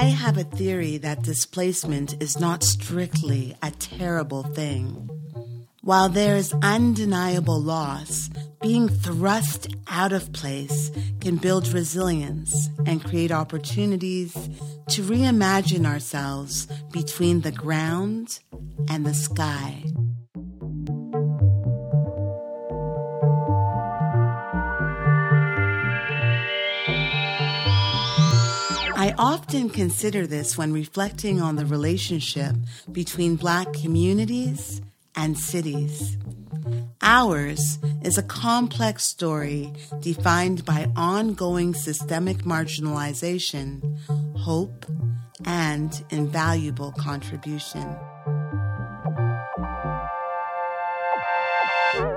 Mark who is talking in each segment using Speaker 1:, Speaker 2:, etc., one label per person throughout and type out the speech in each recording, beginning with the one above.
Speaker 1: I have a theory that displacement is not strictly a terrible thing. While there is undeniable loss, being thrust out of place can build resilience and create opportunities to reimagine ourselves between the ground and the sky. I often consider this when reflecting on the relationship between Black communities and cities. Ours is a complex story defined by ongoing systemic marginalization, hope, and invaluable contribution.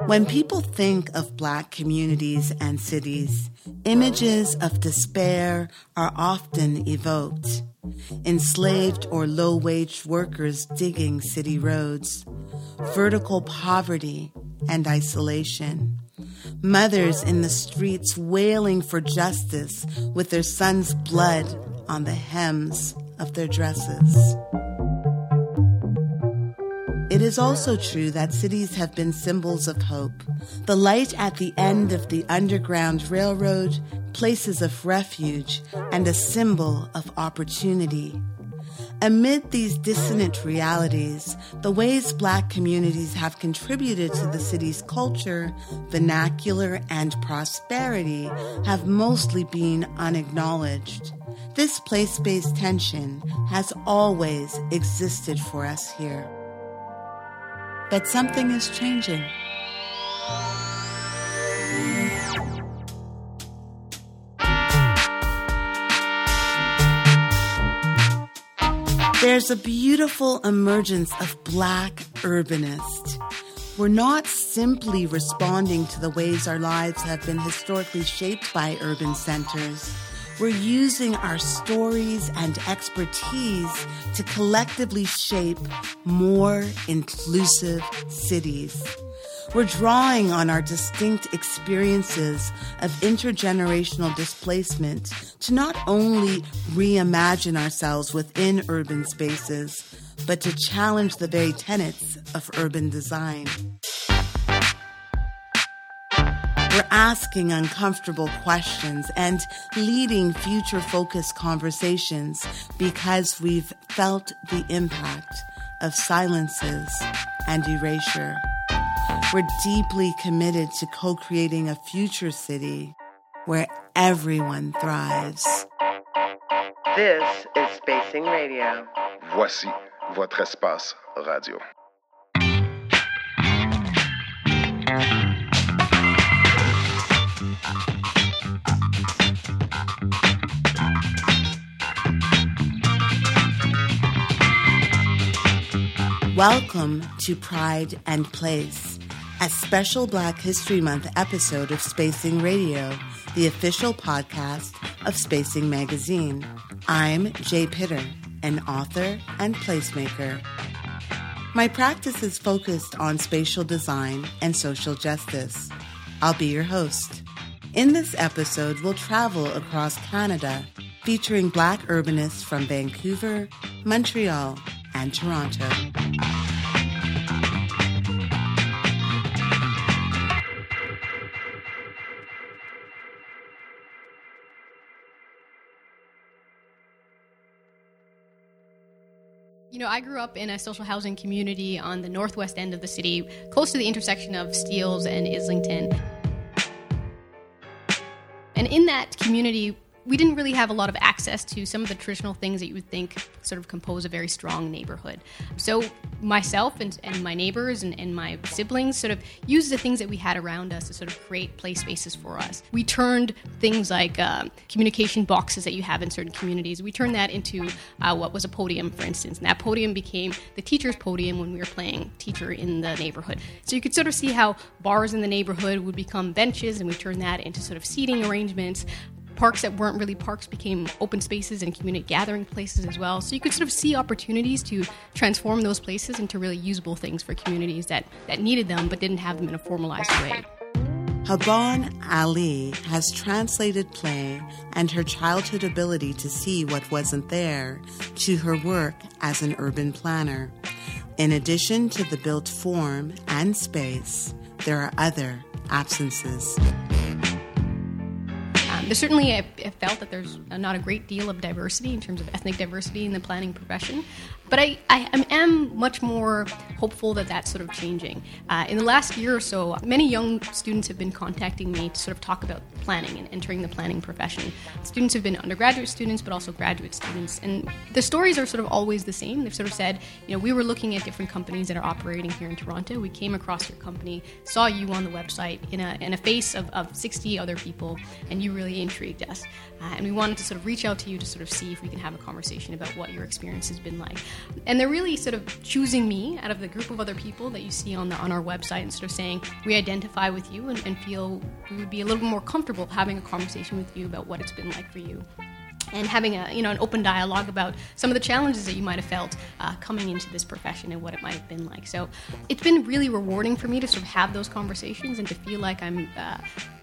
Speaker 1: When people think of Black communities and cities, images of despair are often evoked. Enslaved or low wage workers digging city roads, vertical poverty and isolation, mothers in the streets wailing for justice with their son's blood on the hems of their dresses. It is also true that cities have been symbols of hope. The light at the end of the Underground Railroad, places of refuge, and a symbol of opportunity. Amid these dissonant realities, the ways Black communities have contributed to the city's culture, vernacular, and prosperity have mostly been unacknowledged. This place based tension has always existed for us here but something is changing. There's a beautiful emergence of black urbanist. We're not simply responding to the ways our lives have been historically shaped by urban centers we're using our stories and expertise to collectively shape more inclusive cities. We're drawing on our distinct experiences of intergenerational displacement to not only reimagine ourselves within urban spaces, but to challenge the very tenets of urban design. We're asking uncomfortable questions and leading future focused conversations because we've felt the impact of silences and erasure. We're deeply committed to co creating a future city where everyone thrives. This is Spacing Radio.
Speaker 2: Voici votre espace radio.
Speaker 1: Welcome to Pride and Place, a special Black History Month episode of Spacing Radio, the official podcast of Spacing Magazine. I'm Jay Pitter, an author and placemaker. My practice is focused on spatial design and social justice. I'll be your host. In this episode, we'll travel across Canada, featuring Black urbanists from Vancouver, Montreal, and Toronto.
Speaker 3: You know, I grew up in a social housing community on the northwest end of the city, close to the intersection of Steeles and Islington. And in that community, we didn't really have a lot of access to some of the traditional things that you would think sort of compose a very strong neighborhood. So myself and, and my neighbors and, and my siblings sort of used the things that we had around us to sort of create play spaces for us. We turned things like uh, communication boxes that you have in certain communities, we turned that into uh, what was a podium, for instance. And that podium became the teacher's podium when we were playing teacher in the neighborhood. So you could sort of see how bars in the neighborhood would become benches and we turned that into sort of seating arrangements parks that weren't really parks became open spaces and community gathering places as well. So you could sort of see opportunities to transform those places into really usable things for communities that, that needed them but didn't have them in a formalized way.
Speaker 1: Haban Ali has translated play and her childhood ability to see what wasn't there to her work as an urban planner. In addition to the built form and space, there are other absences.
Speaker 3: Certainly, I, I felt that there's not a great deal of diversity in terms of ethnic diversity in the planning profession. But I, I am much more hopeful that that's sort of changing. Uh, in the last year or so, many young students have been contacting me to sort of talk about planning and entering the planning profession. Students have been undergraduate students, but also graduate students. And the stories are sort of always the same. They've sort of said, you know, we were looking at different companies that are operating here in Toronto. We came across your company, saw you on the website in a, in a face of, of 60 other people, and you really intrigued us. Uh, and we wanted to sort of reach out to you to sort of see if we can have a conversation about what your experience has been like. And they're really sort of choosing me out of the group of other people that you see on the on our website and sort of saying we identify with you and, and feel we would be a little bit more comfortable having a conversation with you about what it's been like for you and having a you know an open dialogue about some of the challenges that you might have felt uh, coming into this profession and what it might have been like. So it's been really rewarding for me to sort of have those conversations and to feel like I'm uh,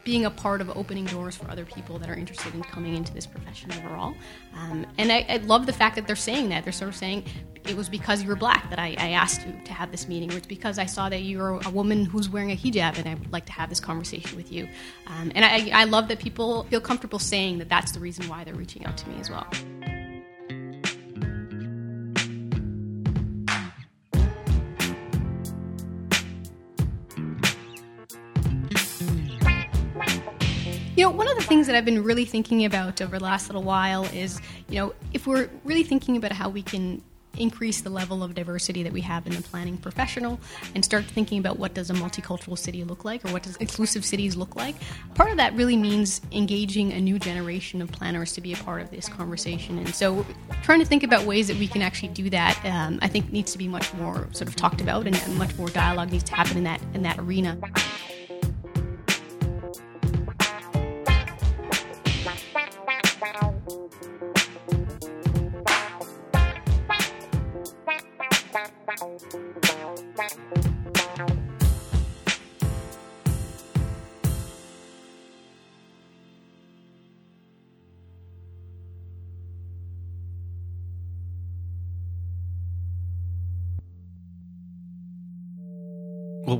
Speaker 3: being a part of opening doors for other people that are interested in coming into this profession overall. Um, and I, I, love the fact that they're saying that. They're sort of saying it was because you were black that I, I, asked you to have this meeting, or it's because I saw that you're a woman who's wearing a hijab and I would like to have this conversation with you. Um, and I, I love that people feel comfortable saying that that's the reason why they're reaching out to me as well. You know, one of the things that I've been really thinking about over the last little while is, you know, if we're really thinking about how we can increase the level of diversity that we have in the planning professional and start thinking about what does a multicultural city look like or what does inclusive cities look like part of that really means engaging a new generation of planners to be a part of this conversation. And so trying to think about ways that we can actually do that um, i think needs to be much more sort of talked about and, and much more dialogue needs to happen in that in that arena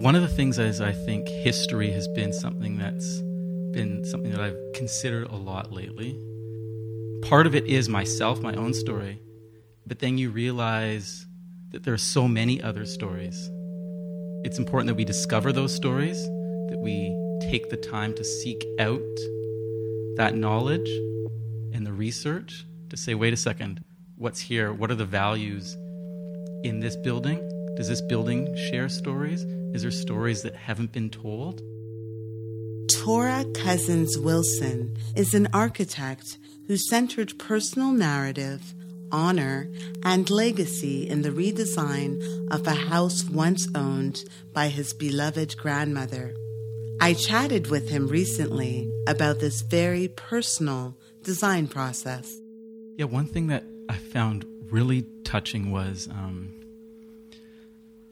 Speaker 4: one of the things is I think history has been something that's been something that I've considered a lot lately. Part of it is myself, my own story, but then you realize that there are so many other stories. It's important that we discover those stories, that we take the time to seek out that knowledge and the research to say, wait a second, what's here? What are the values in this building? Does this building share stories? Is there stories that haven't been told?
Speaker 1: Tura Cousins Wilson is an architect who centered personal narrative, honor, and legacy in the redesign of a house once owned by his beloved grandmother. I chatted with him recently about this very personal design process.
Speaker 4: Yeah, one thing that I found really touching was um,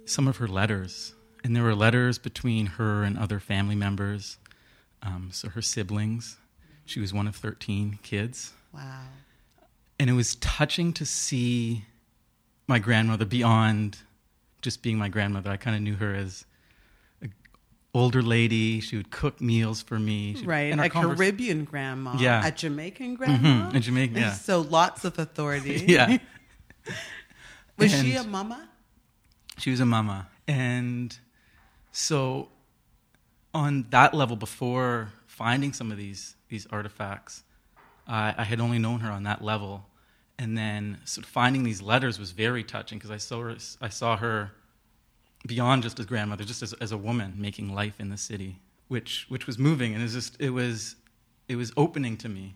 Speaker 4: some of her letters and there were letters between her and other family members. Um, so her siblings. She was one of 13 kids.
Speaker 1: Wow.
Speaker 4: And it was touching to see my grandmother beyond just being my grandmother. I kind of knew her as an older lady. She would cook meals for me.
Speaker 1: She'd, right, a converse- Caribbean grandma.
Speaker 4: Yeah.
Speaker 1: A Jamaican grandma.
Speaker 4: Mm-hmm. A Jamaican, yeah.
Speaker 1: So lots of authority.
Speaker 4: yeah.
Speaker 1: was and she a mama?
Speaker 4: She was a mama. And so, on that level, before finding some of these these artifacts, I, had only known her on that level, and then sort of finding these letters was very touching because I saw her, I saw her beyond just as grandmother, just as, as a woman making life in the city, which which was moving, and it was just it was it was opening to me.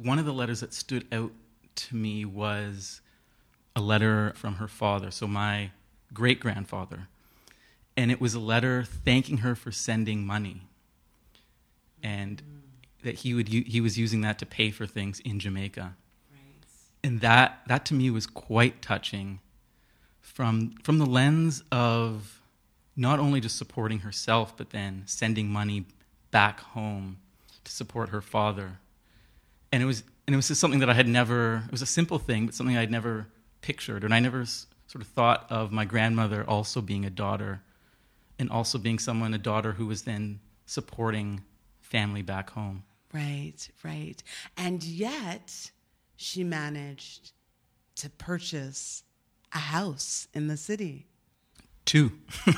Speaker 4: One of the letters that stood out to me was a letter from her father, so my great grandfather and it was a letter thanking her for sending money and mm. that he would he was using that to pay for things in Jamaica right. and that that to me was quite touching from from the lens of not only just supporting herself but then sending money back home to support her father. And it was and it was just something that I had never. It was a simple thing, but something I'd never pictured, and I never s- sort of thought of my grandmother also being a daughter, and also being someone a daughter who was then supporting family back home.
Speaker 1: Right, right. And yet, she managed to purchase a house in the city.
Speaker 4: Two,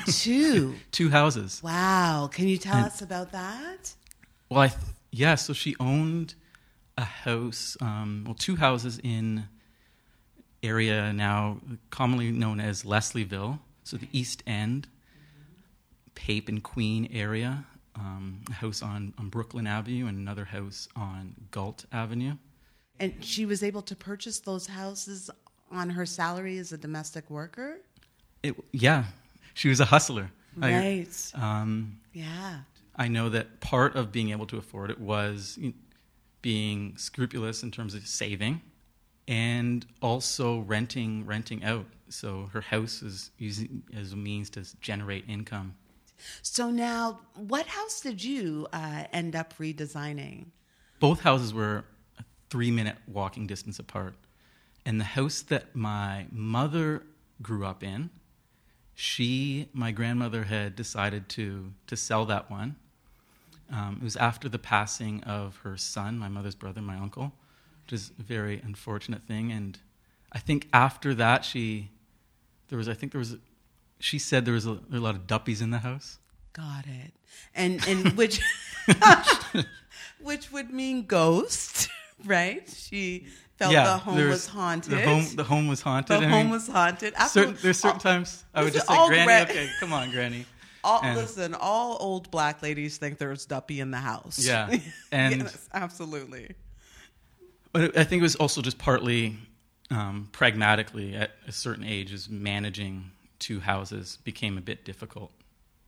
Speaker 1: Two.
Speaker 4: two houses.
Speaker 1: Wow. Can you tell
Speaker 4: And-
Speaker 1: us about that?
Speaker 4: Well, I th- yeah. So she owned a house, um, well, two houses in area now commonly known as Leslieville, so the East End, Pape and Queen area. Um, a house on, on Brooklyn Avenue and another house on Galt Avenue.
Speaker 1: And she was able to purchase those houses on her salary as a domestic worker?
Speaker 4: It, yeah, she was a hustler. I-
Speaker 1: Right.
Speaker 4: um,
Speaker 1: Yeah.
Speaker 4: I know that part of being able to afford it was you know, being scrupulous in terms of saving and also renting renting out. So her house is using as a means to generate income.
Speaker 1: So now, what house did you uh, end up redesigning?
Speaker 4: Both houses were a 3-minute walking distance apart. And the house that my mother grew up in, she my grandmother had decided to to sell that one Um, it was after the passing of her son, my mother's brother, my uncle, which is a very unfortunate thing. And I think after that, she there was I think there was she said there was a, a lot of duppies in the house.
Speaker 1: Got it. And and which which would mean ghost, right? She felt the home was haunted.
Speaker 4: The home the home was haunted.
Speaker 1: The
Speaker 4: I
Speaker 1: home
Speaker 4: mean,
Speaker 1: was haunted.
Speaker 4: certain, there's certain
Speaker 1: All-
Speaker 4: times I would just say, Granny,
Speaker 1: gra-
Speaker 4: okay, come on, Granny.
Speaker 1: All,
Speaker 4: And-
Speaker 1: listen, all old black ladies think there's duppy in the house.
Speaker 4: Yeah, and-
Speaker 1: yes, absolutely.
Speaker 4: But I think it was also just partly um, pragmatically at a certain age, is managing two houses became a bit difficult.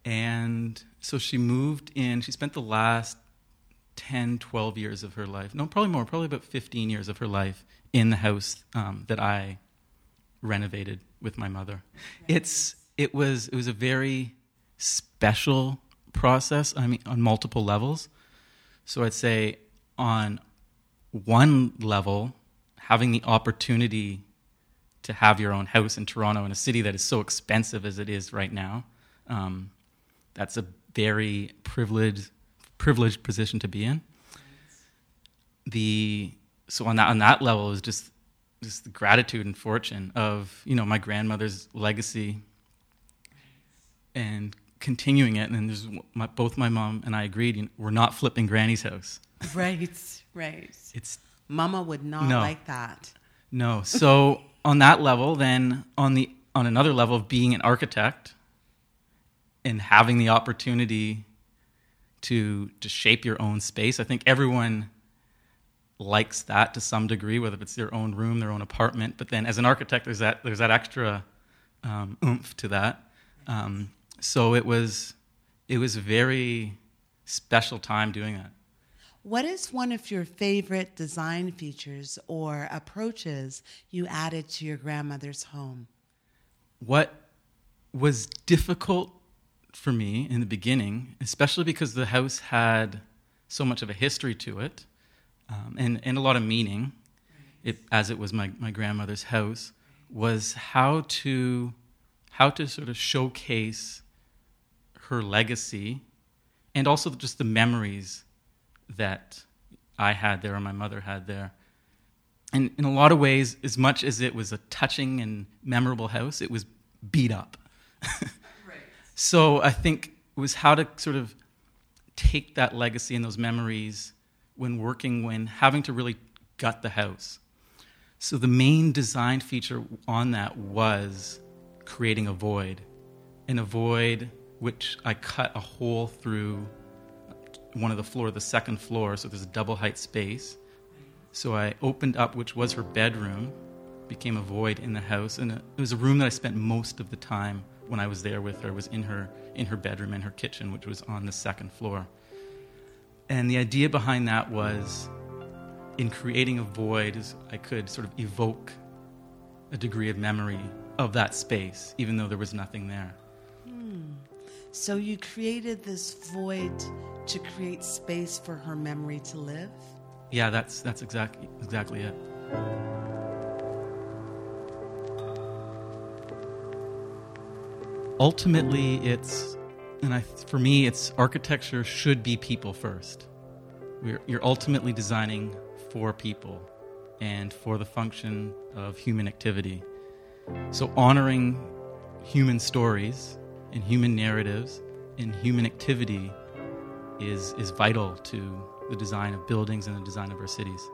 Speaker 4: And so she moved in, she spent the last 10, 12 years of her life, no, probably more, probably about 15 years of her life in the house um, that I renovated with my mother. It's, it, was, it was a very special process, I mean, on multiple levels. So I'd say on one level, having the opportunity to have your own house in Toronto in a city that is so expensive as it is right now, um, that's a very privileged privileged position to be in. The so on that on that level is just just the gratitude and fortune of you know my grandmother's legacy and continuing it. And there's my, both my mom and I agreed you know, we're not flipping Granny's house.
Speaker 1: Right, right.
Speaker 4: It's
Speaker 1: Mama would not
Speaker 4: No.
Speaker 1: like that.
Speaker 4: No. So on that level, then on the on another level of being an architect and having the opportunity to to shape your own space, I think everyone likes that to some degree, whether it's their own room, their own apartment. But then as an architect, there's that there's that extra um, oomph to that. Um, so it was it was a very special time doing that.
Speaker 1: What is one of your favorite design features or approaches you added to your grandmother's home?
Speaker 4: what was difficult for me in the beginning, especially because the house had so much of a history to it um, and, and a lot of meaning, it, as it was my, my grandmother's house, was how to, how to sort of showcase her legacy and also just the memories that I had there or my mother had there and in a lot of ways, as much as it was a touching and memorable house, it was beat up. right. So I think it was how to sort of take that legacy and those memories when working, when having to really gut the house. So the main design feature on that was creating a void, and a void which I cut a hole through one of the floor, the second floor, so there's a double height space. So I opened up, which was her bedroom, became a void in the house, and it was a room that I spent most of the time when I was there with her. Was in her in her bedroom and her kitchen, which was on the second floor. And the idea behind that was, in creating a void, is I could sort of evoke a degree of memory of that space, even though there was nothing there.
Speaker 1: So you created this void to create space for her memory to live?
Speaker 4: Yeah, that's that's exactly exactly it. Ultimately, it's and I, for me, it's architecture should be people first. We're, you're ultimately designing for people and for the function of human activity. So honoring human stories and human narratives in human activity is, is vital to the design of buildings and the design of our cities.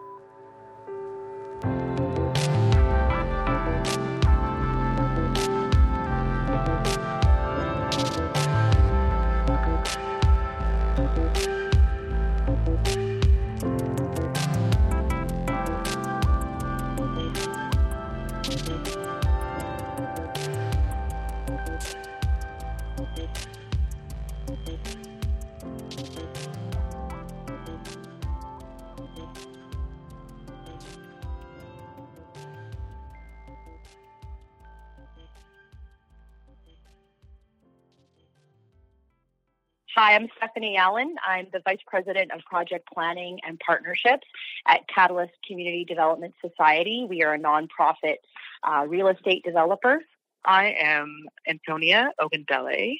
Speaker 5: Hi, I'm Stephanie Allen. I'm the Vice President of Project Planning and Partnerships at Catalyst Community Development Society. We are a nonprofit uh, real estate developer.
Speaker 6: I am Anthonia Ogundele.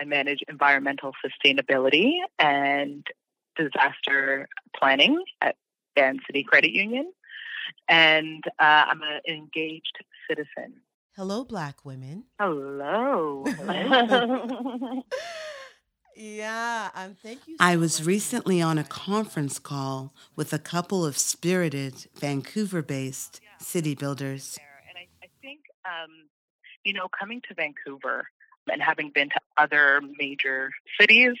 Speaker 6: I manage environmental sustainability and disaster planning at Vancity Credit Union. And uh, I'm an engaged citizen.
Speaker 1: Hello, Black women.
Speaker 6: Hello. Hello.
Speaker 1: Yeah, um, thank you. So I was recently on a conference call with a couple of spirited Vancouver-based city builders.
Speaker 6: And I, I think, um, you know, coming to Vancouver and having been to other major cities,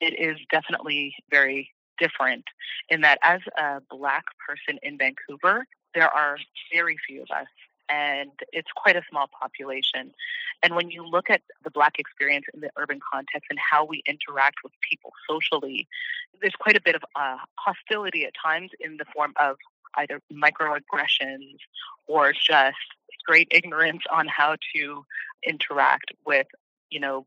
Speaker 6: it is definitely very different in that as a black person in Vancouver, there are very few of us and it's quite a small population. And when you look at the Black experience in the urban context and how we interact with people socially, there's quite a bit of uh, hostility at times in the form of either microaggressions or just great ignorance on how to interact with, you know,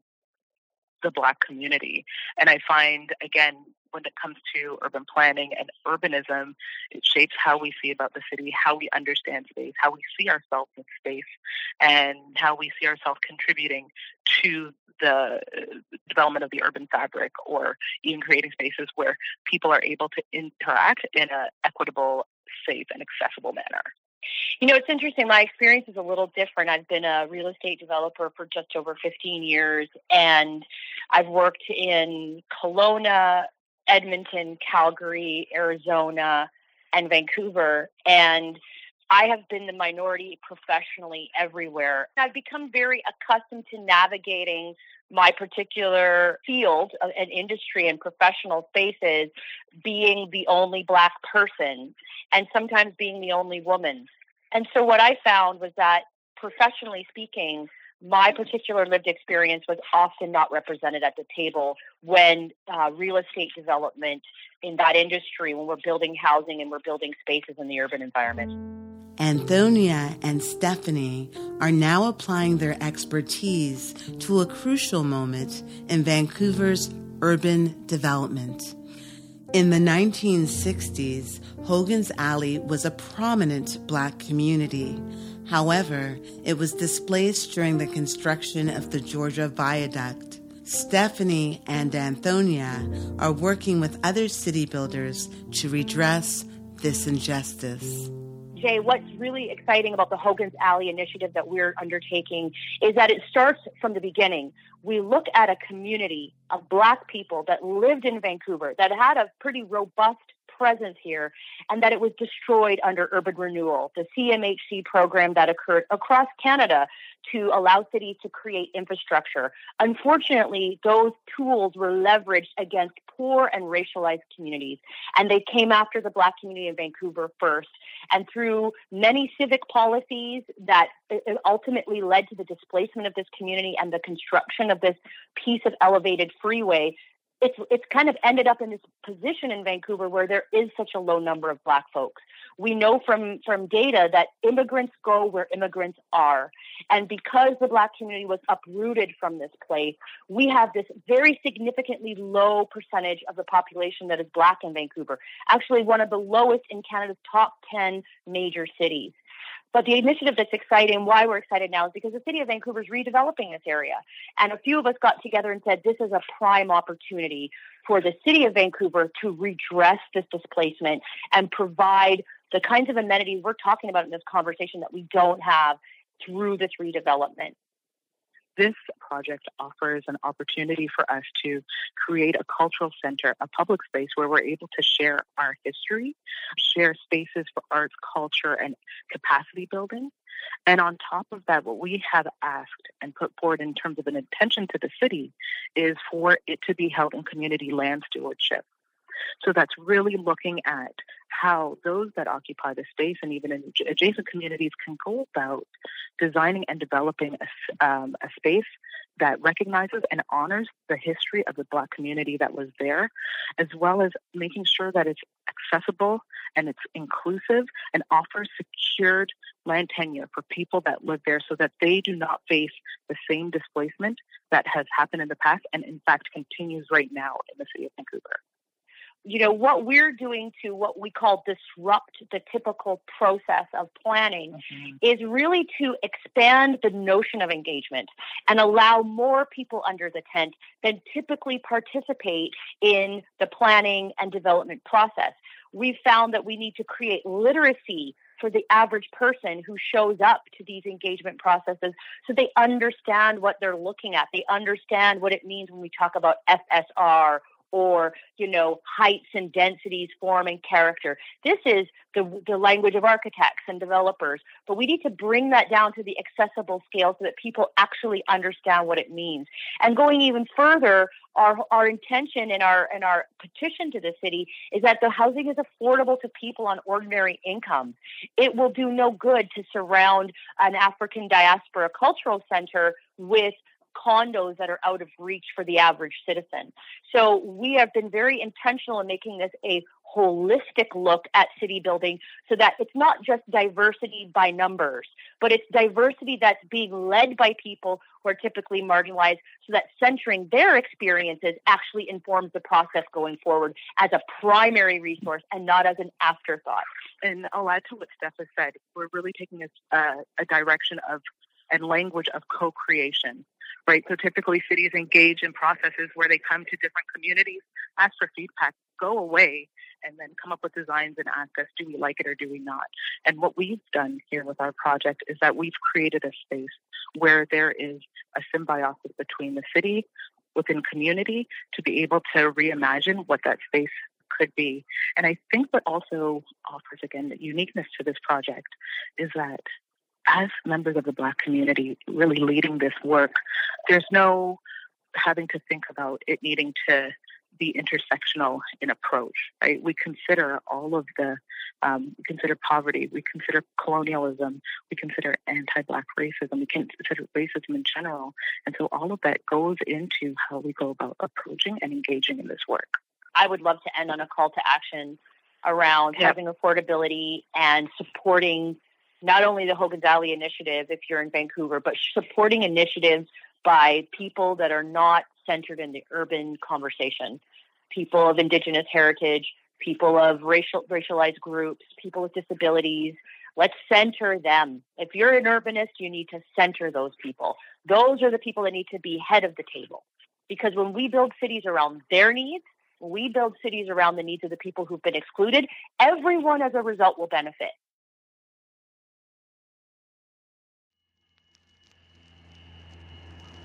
Speaker 6: the Black community. And I find, again, when it comes to urban planning and urbanism, it shapes how we see about the city, how we understand space, how we see ourselves in space, and how we see ourselves contributing to the uh, development of the urban fabric or even creating spaces where people are able to interact in an equitable, safe, and accessible manner.
Speaker 5: You know, it's interesting. My experience is a little different. I've been a real estate developer for just over 15 years, and I've worked in Kelowna, Edmonton, Calgary, Arizona, and Vancouver. And I have been the minority professionally everywhere. I've become very accustomed to navigating my particular field uh, and industry and professional spaces being the only black person and sometimes being the only woman. And so what I found was that professionally speaking, my particular lived experience was often not represented at the table when uh, real estate development in that industry, when we're building housing and we're building spaces in the urban environment.
Speaker 1: Anthonia and Stephanie are now applying their expertise to a crucial moment in Vancouver's urban development. In the 1960s, Hogan's Alley was a prominent black community. However, it was displaced during the construction of the Georgia Viaduct. Stephanie and Anthonia are working with other city builders to redress this injustice.
Speaker 5: Jay, what's really exciting about the Hogan's Alley initiative that we're undertaking is that it starts from the beginning. We look at a community of Black people that lived in Vancouver, that had a pretty robust presence here and that it was destroyed under urban renewal, the CMHC program that occurred across Canada to allow cities to create infrastructure. Unfortunately, those tools were leveraged against poor and racialized communities, and they came after the Black community in Vancouver first. And through many civic policies that uh, uh, ultimately led to the displacement of this community and the construction of this piece of elevated freeway, it's it's kind of ended up in this position in Vancouver where there is such a low number of black folks. We know from from data that immigrants go where immigrants are. And because the black community was uprooted from this place, we have this very significantly low percentage of the population that is black in Vancouver. Actually one of the lowest in Canada's top 10 major cities. But the initiative that's exciting, why we're excited now, is because the city of Vancouver is redeveloping this area. And a few of us got together and said this is a prime opportunity for the city of Vancouver to redress this displacement and provide the kinds of amenities we're talking about in this conversation that we don't have through this redevelopment
Speaker 6: this project offers an opportunity for us to create a cultural center, a public space where we're able to share our history, share spaces for arts, culture, and capacity building. And on top of that, what we have asked and put forward in terms of an intention to the city is for it to be held in community land stewardship. So that's really looking at how those that occupy the space and even in adjacent communities can go about designing and developing a, um, a space that recognizes and honors the history of the Black community that was there, as well as making sure that it's accessible and it's inclusive and offers secured land tenure for people that live there so that they do not face the same displacement that has happened in the past and, in fact, continues right now in the city of Vancouver
Speaker 5: you know, what we're doing to what we call disrupt the typical process of planning mm-hmm. is really to expand the notion of engagement and allow more people under the tent than typically participate in the planning and development process. We've found that we need to create literacy for the average person who shows up to these engagement processes so they understand what they're looking at. They understand what it means when we talk about FSR or you know heights and densities form and character this is the, the language of architects and developers but we need to bring that down to the accessible scale so that people actually understand what it means and going even further our, our intention in our in our petition to the city is that the housing is affordable to people on ordinary income. It will do no good to surround an African diaspora cultural center with condos that are out of reach for the average citizen. So we have been very intentional in making this a holistic look at city building so that it's not just diversity by numbers, but it's diversity that's being led by people who are typically marginalized so that centering their experiences actually informs the process going forward as a primary resource and not as an afterthought.
Speaker 6: And I'll add to what Steph has said. We're really taking a, uh, a direction of and language of co-creation right? So typically cities engage in processes where they come to different communities, ask for feedback, go away, and then come up with designs and ask us, do we like it or do we not? And what we've done here with our project is that we've created a space where there is a symbiosis between the city, within community, to be able to reimagine what that space could be. And I think what also offers, again, the uniqueness to this project is that as members of the Black community really leading this work, there's no having to think about it needing to be intersectional in approach. Right? We consider all of the, um, we consider poverty, we consider colonialism, we consider anti-black racism, we consider racism in general, and so all of that goes into how we go about approaching and engaging in this work.
Speaker 5: I would love to end on a call to action around yep. having affordability and supporting not only the Hogan's Alley initiative if you're in Vancouver, but supporting initiatives by people that are not centered in the urban conversation, people of Indigenous heritage, people of racial racialized groups, people with disabilities. Let's center them. If you're an urbanist, you need to center those people. Those are the people that need to be head of the table. Because when we build cities around their needs, when we build cities around the needs of the people who've been excluded, everyone as a result will benefit.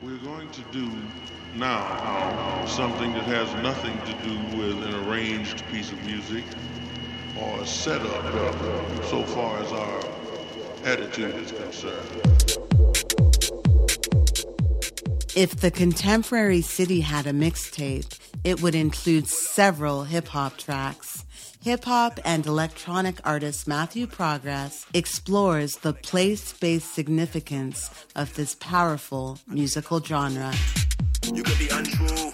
Speaker 7: We're going to do now something that has nothing to do with an arranged piece of music or a setup so far as our attitude is concerned.
Speaker 1: If the contemporary city had a mixtape, it would include several hip hop tracks hip hop and electronic artist Matthew Progress explores the place based significance of this powerful musical genre.
Speaker 8: You could be untrue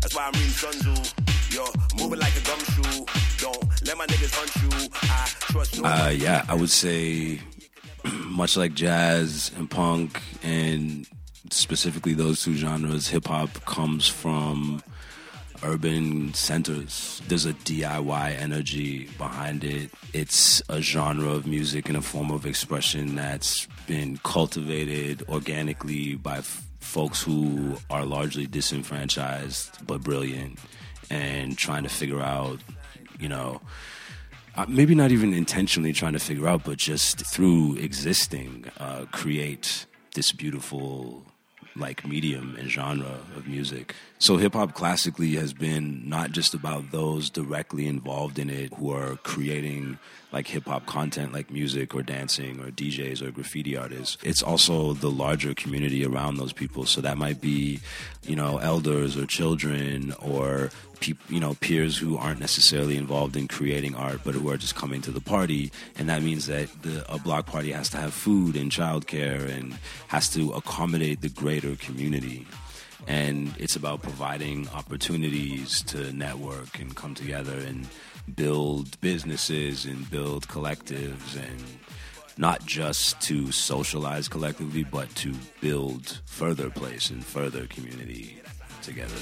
Speaker 8: That's why I'm reading Sun Tzu. Yo, moving like a gumshoe. Don't let my niggas hunt you. I trust you.
Speaker 9: Uh, yeah, I would say much like jazz and punk and specifically those two genres, hip hop comes from urban centers. There's a DIY energy behind it. It's a genre of music and a form of expression that's been cultivated organically by f- folks who are largely disenfranchised but brilliant and trying to figure out, you know, uh, maybe not even intentionally trying to figure out, but just through existing, uh, create this beautiful like medium and genre of music. So hip hop classically has been not just about those directly involved in it who are creating like hip hop content like music or dancing or DJs or graffiti artists. It's also the larger community around those people. So that might be, you know, elders or children or you know peers who aren't necessarily involved in creating art but who are just coming to the party and that means that the, a block party has to have food and childcare and has to accommodate the greater community and it's about providing opportunities to network and come together and build businesses and build collectives and not just to socialize collectively but to build further place and further community together.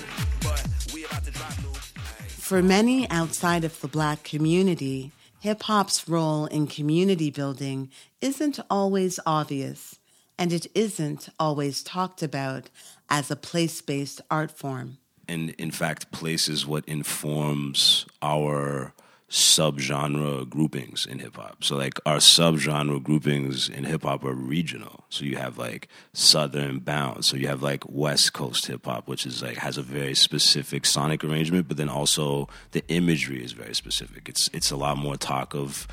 Speaker 1: For many outside of the black community, hip hop's role in community building isn't always obvious, and it isn't always talked about as a place based art form.
Speaker 9: And in fact, place is what informs our subgenre groupings in hip hop. So like our subgenre groupings in hip hop are regional. So you have like southern bound. So you have like west coast hip hop which is like has a very specific sonic arrangement but then also the imagery is very specific. It's it's a lot more talk of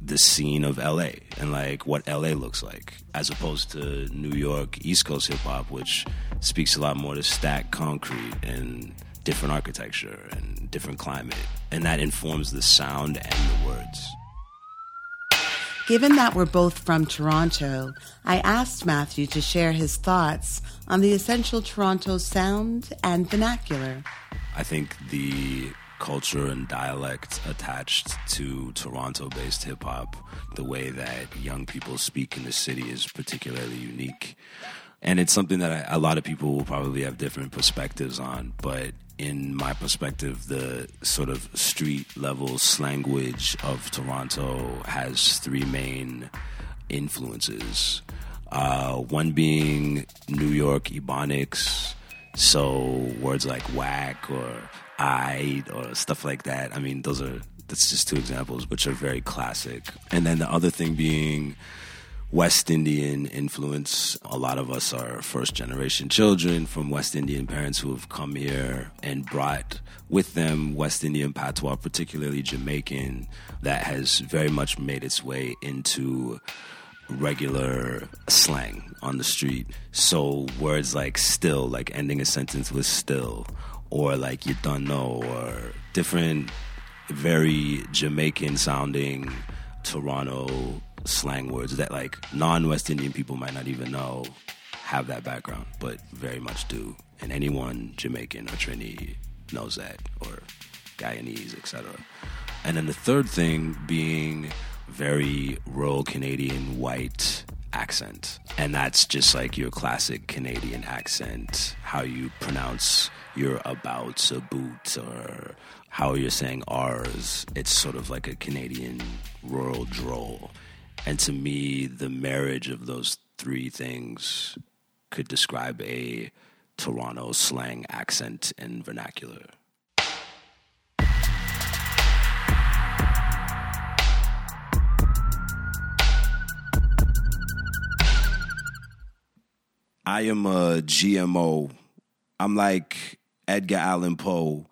Speaker 9: the scene of LA and like what LA looks like as opposed to New York East Coast hip hop which speaks a lot more to stacked concrete and different architecture and different climate, and that informs the sound and the words.
Speaker 1: Given that we're both from Toronto, I asked Matthew to share his thoughts on the essential Toronto sound and vernacular.
Speaker 9: I think the culture and dialect attached to Toronto based hip hop, the way that young people speak in the city is particularly unique. And it's something that I, a lot of people will probably have different perspectives on, but in my perspective, the sort of street level language of Toronto has three main influences. Uh, one being New York Ebonics, so words like whack or I or stuff like that. I mean, those are that's just two examples, which are very classic. And then the other thing being West Indian influence. A lot of us are first generation children from West Indian parents who have come here and brought with them West Indian patois, particularly Jamaican, that has very much made its way into regular slang on the street. So words like still, like ending a sentence with still, or like you don't know, or different, very Jamaican sounding Toronto slang words that like non-West Indian people might not even know have that background, but very much do. And anyone Jamaican or Trini knows that, or Guyanese, etc. And then the third thing being very rural Canadian white accent. And that's just like your classic Canadian accent, how you pronounce your abouts, a boot, or how you're saying R's. It's sort of like a Canadian rural droll. And to me, the marriage of those three things could describe a Toronto slang accent and vernacular. I am a GMO. I'm like Edgar Allan Poe.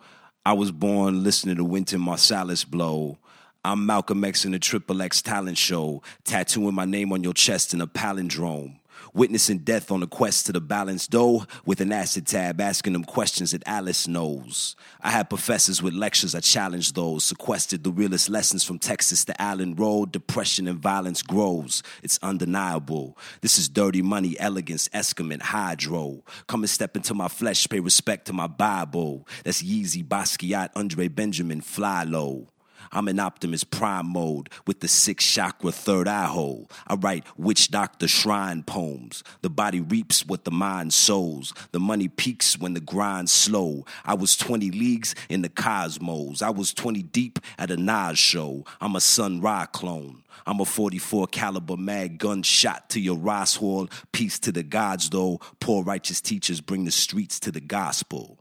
Speaker 9: I was born listening to Wynton Marsalis blow. I'm Malcolm X in the Triple X talent show, tattooing my name on your chest in a palindrome.
Speaker 10: Witnessing death on the quest to the balanced dough with an acid tab, asking them questions that Alice knows. I had professors with lectures, I challenged those, sequestered the realest lessons from Texas to Allen Road. Depression and violence grows, it's undeniable. This is dirty money, elegance, excrement, hydro. Come and step into my flesh, pay respect to my Bible. That's Yeezy, Basquiat, Andre Benjamin, Fly Low. I'm in Optimus Prime mode with the six chakra third eye hole. I write witch doctor shrine poems. The body reaps what the mind sows. The money peaks when the grind's slow. I was 20 leagues in the cosmos. I was 20 deep at a Nas show. I'm a Sun Ra clone. I'm a 44 caliber mag gunshot to your Ross Hall. Peace to the gods, though. Poor righteous teachers bring the streets to the gospel.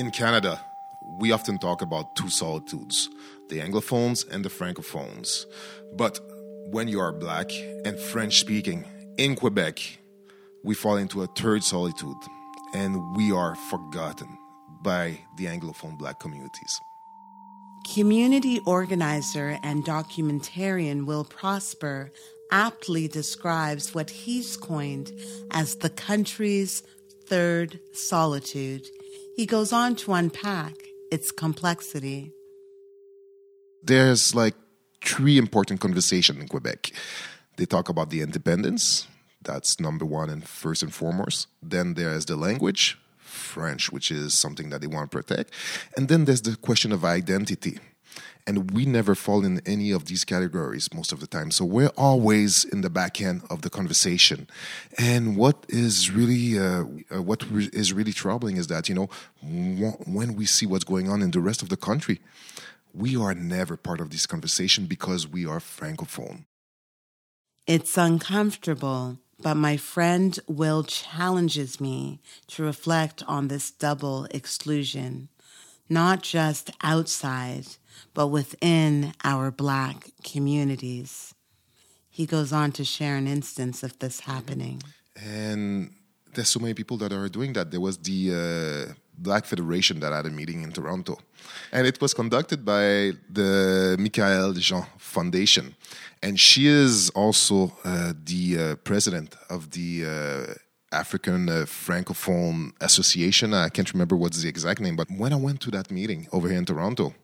Speaker 11: In Canada, we often talk about two solitudes the Anglophones and the Francophones. But when you are black and French speaking in Quebec, we fall into a third solitude and we are forgotten by the Anglophone black communities.
Speaker 1: Community organizer and documentarian Will Prosper aptly describes what he's coined as the country's third solitude he goes on to unpack its complexity.
Speaker 11: There's like three important conversations in Quebec. They talk about the independence, that's number one and first and foremost. Then there's the language, French, which is something that they want to protect. And then there's the question of identity and we never fall in any of these categories most of the time. So we're always in the back end of the conversation. And what is really uh, uh, what re- is really troubling is that you know when we see what's going on in the rest of the country we are never part of this conversation because we are francophone.
Speaker 1: It's uncomfortable but my friend Will challenges me to reflect on this double exclusion, not just outside, but within our Black communities. He goes on to share an instance of this happening.
Speaker 11: And there's so many people that are doing that. There was the uh, Black Federation that had a meeting in Toronto, and it was conducted by the Michaëlle Jean Foundation, and she is also uh, the uh, president of the uh, African uh, Francophone Association. I can't remember what's the exact name, but when I went to that meeting over here in Toronto,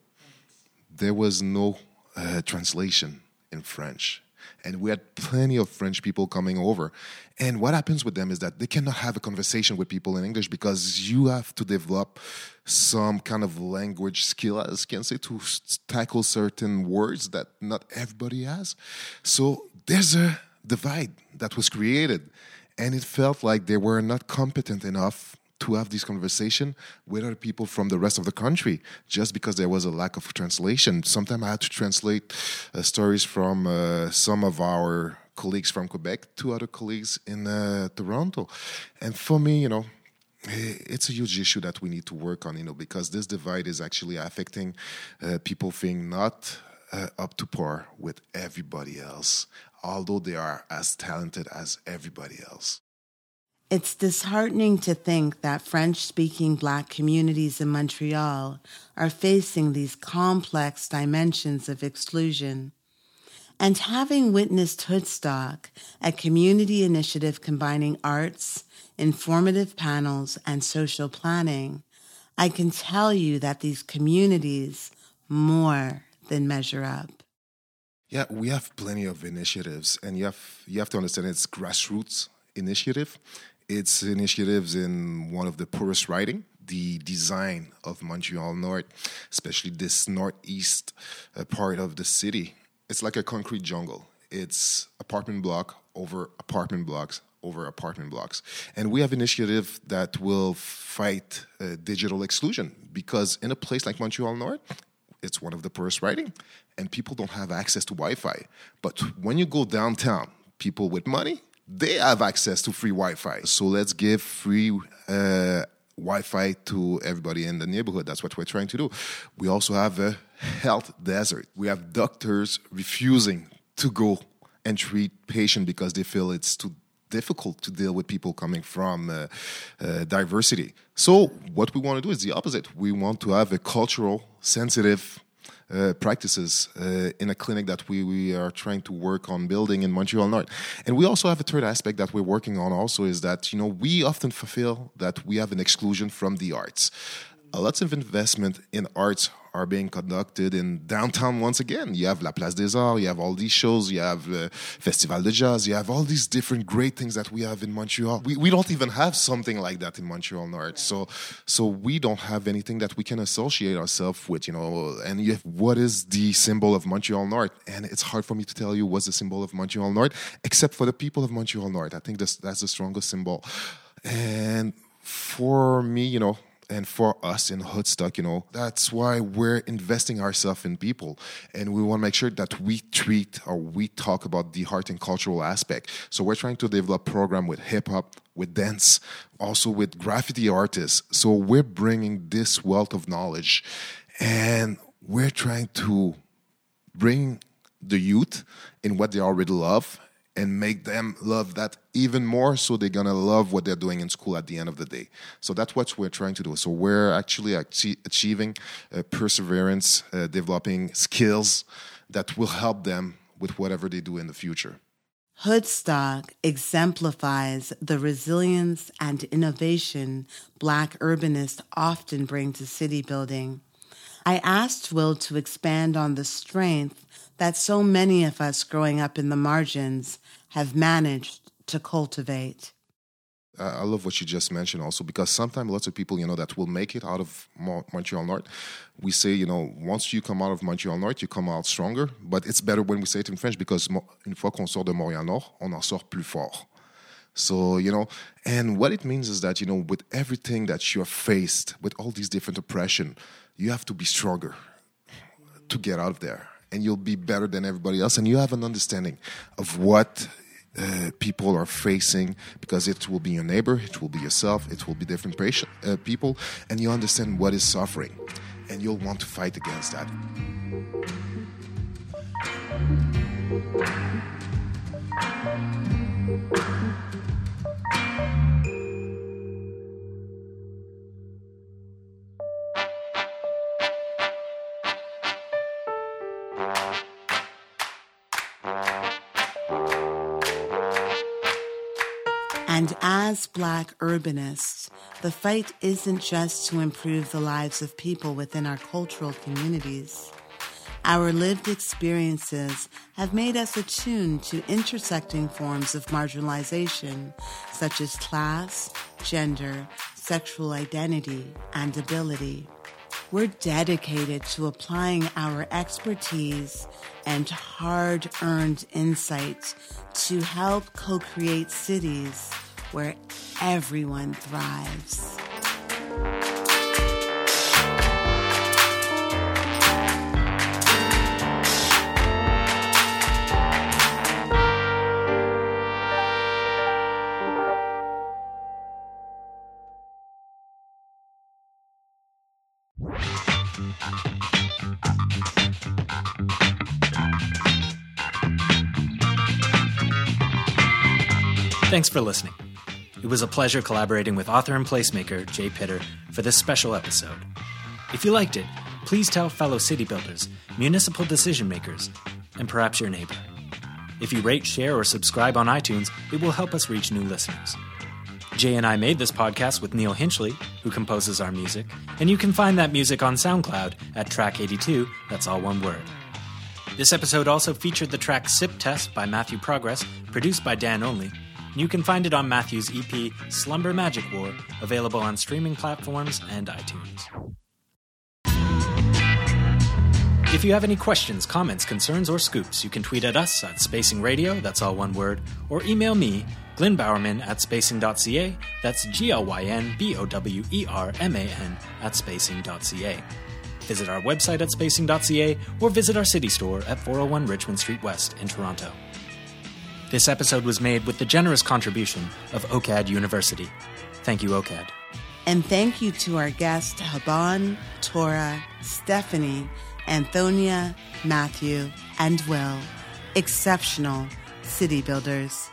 Speaker 11: there was no uh, translation in French. And we had plenty of French people coming over. And what happens with them is that they cannot have a conversation with people in English because you have to develop some kind of language skill, as can say, to tackle certain words that not everybody has. So there's a divide that was created. And it felt like they were not competent enough to have this conversation with other people from the rest of the country just because there was a lack of translation. Sometimes I had to translate uh, stories from uh, some of our colleagues from Quebec to other colleagues in uh, Toronto. And for me, you know, it's a huge issue that we need to work on, you know, because this divide is actually affecting uh, people feeling not uh, up to par with everybody else, although they are as talented as everybody else.
Speaker 1: It's disheartening to think that French speaking Black communities in Montreal are facing these complex dimensions of exclusion. And having witnessed Hoodstock, a community initiative combining arts, informative panels, and social planning, I can tell you that these communities more than measure up.
Speaker 11: Yeah, we have plenty of initiatives, and you have you have to understand it's grassroots initiative. It's initiatives in one of the poorest riding, the design of Montreal North, especially this northeast uh, part of the city. It's like a concrete jungle. It's apartment block over apartment blocks over apartment blocks. And we have initiative that will fight uh, digital exclusion because in a place like Montreal North, it's one of the poorest riding and people don't have access to Wi-Fi. But when you go downtown, people with money they have access to free Wi-Fi. So let's give free uh, Wi-Fi to everybody in the neighborhood. That's what we're trying to do. We also have a health desert. We have doctors refusing to go and treat patients because they feel it's too difficult to deal with people coming from uh, uh, diversity. So what we want to do is the opposite. We want to have a cultural, sensitive uh, practices uh, in a clinic that we, we are trying to work on building in Montreal North. And we also have a third aspect that we're working on also is that, you know, we often fulfill that we have an exclusion from the arts. A lots of investment in arts are being conducted in downtown once again. You have La Place des Arts, you have all these shows, you have uh, Festival de Jazz, you have all these different great things that we have in Montreal. We, we don't even have something like that in Montreal North. So so we don't have anything that we can associate ourselves with, you know. And you have, what is the symbol of Montreal North? And it's hard for me to tell you what's the symbol of Montreal North, except for the people of Montreal North. I think that's, that's the strongest symbol. And for me, you know, and for us in Hoodstock, you know, that's why we're investing ourselves in people. And we want to make sure that we treat or we talk about the art and cultural aspect. So we're trying to develop program with hip hop, with dance, also with graffiti artists. So we're bringing this wealth of knowledge and we're trying to bring the youth in what they already love and make them love that even more so they're gonna love what they're doing in school at the end of the day. So that's what we're trying to do. So we're actually achieving uh, perseverance uh, developing skills that will help them with whatever they do in the future.
Speaker 1: Hoodstock exemplifies the resilience and innovation Black urbanists often bring to city building. I asked Will to expand on the strength that so many of us growing up in the margins have managed to cultivate.
Speaker 11: I love what you just mentioned also because sometimes lots of people, you know, that will make it out of Montreal North. We say, you know, once you come out of Montreal North, you come out stronger. But it's better when we say it in French because une fois qu'on sort de Montréal Nord, on en sort plus fort. So, you know, and what it means is that, you know, with everything that you're faced, with all these different oppression, you have to be stronger to get out of there. And you'll be better than everybody else. And you have an understanding of what uh, people are facing because it will be your neighbor, it will be yourself, it will be different uh, people, and you understand what is suffering, and you'll want to fight against that.
Speaker 1: And as Black urbanists, the fight isn't just to improve the lives of people within our cultural communities. Our lived experiences have made us attuned to intersecting forms of marginalization, such as class, gender, sexual identity, and ability. We're dedicated to applying our expertise and hard earned insights to help co create cities where everyone thrives.
Speaker 12: Thanks for listening. It was a pleasure collaborating with author and placemaker Jay Pitter for this special episode. If you liked it, please tell fellow city builders, municipal decision makers, and perhaps your neighbor. If you rate, share, or subscribe on iTunes, it will help us reach new listeners. Jay and I made this podcast with Neil Hinchley, who composes our music, and you can find that music on SoundCloud at track 82, that's all one word. This episode also featured the track Sip Test by Matthew Progress, produced by Dan Only, you can find it on Matthew's EP Slumber Magic War, available on streaming platforms and iTunes. If you have any questions, comments, concerns, or scoops, you can tweet at us at Spacing Radio, that's all one word, or email me, Glyn Bowerman at spacing.ca, that's G L Y N B O W E R M A N at spacing.ca. Visit our website at spacing.ca or visit our city store at 401 Richmond Street West in Toronto. This episode was made with the generous contribution of OCAD University. Thank you, OCAD.
Speaker 1: And thank you to our guests, Haban, Tura, Stephanie, Anthonia, Matthew, and Will. Exceptional, City Builders.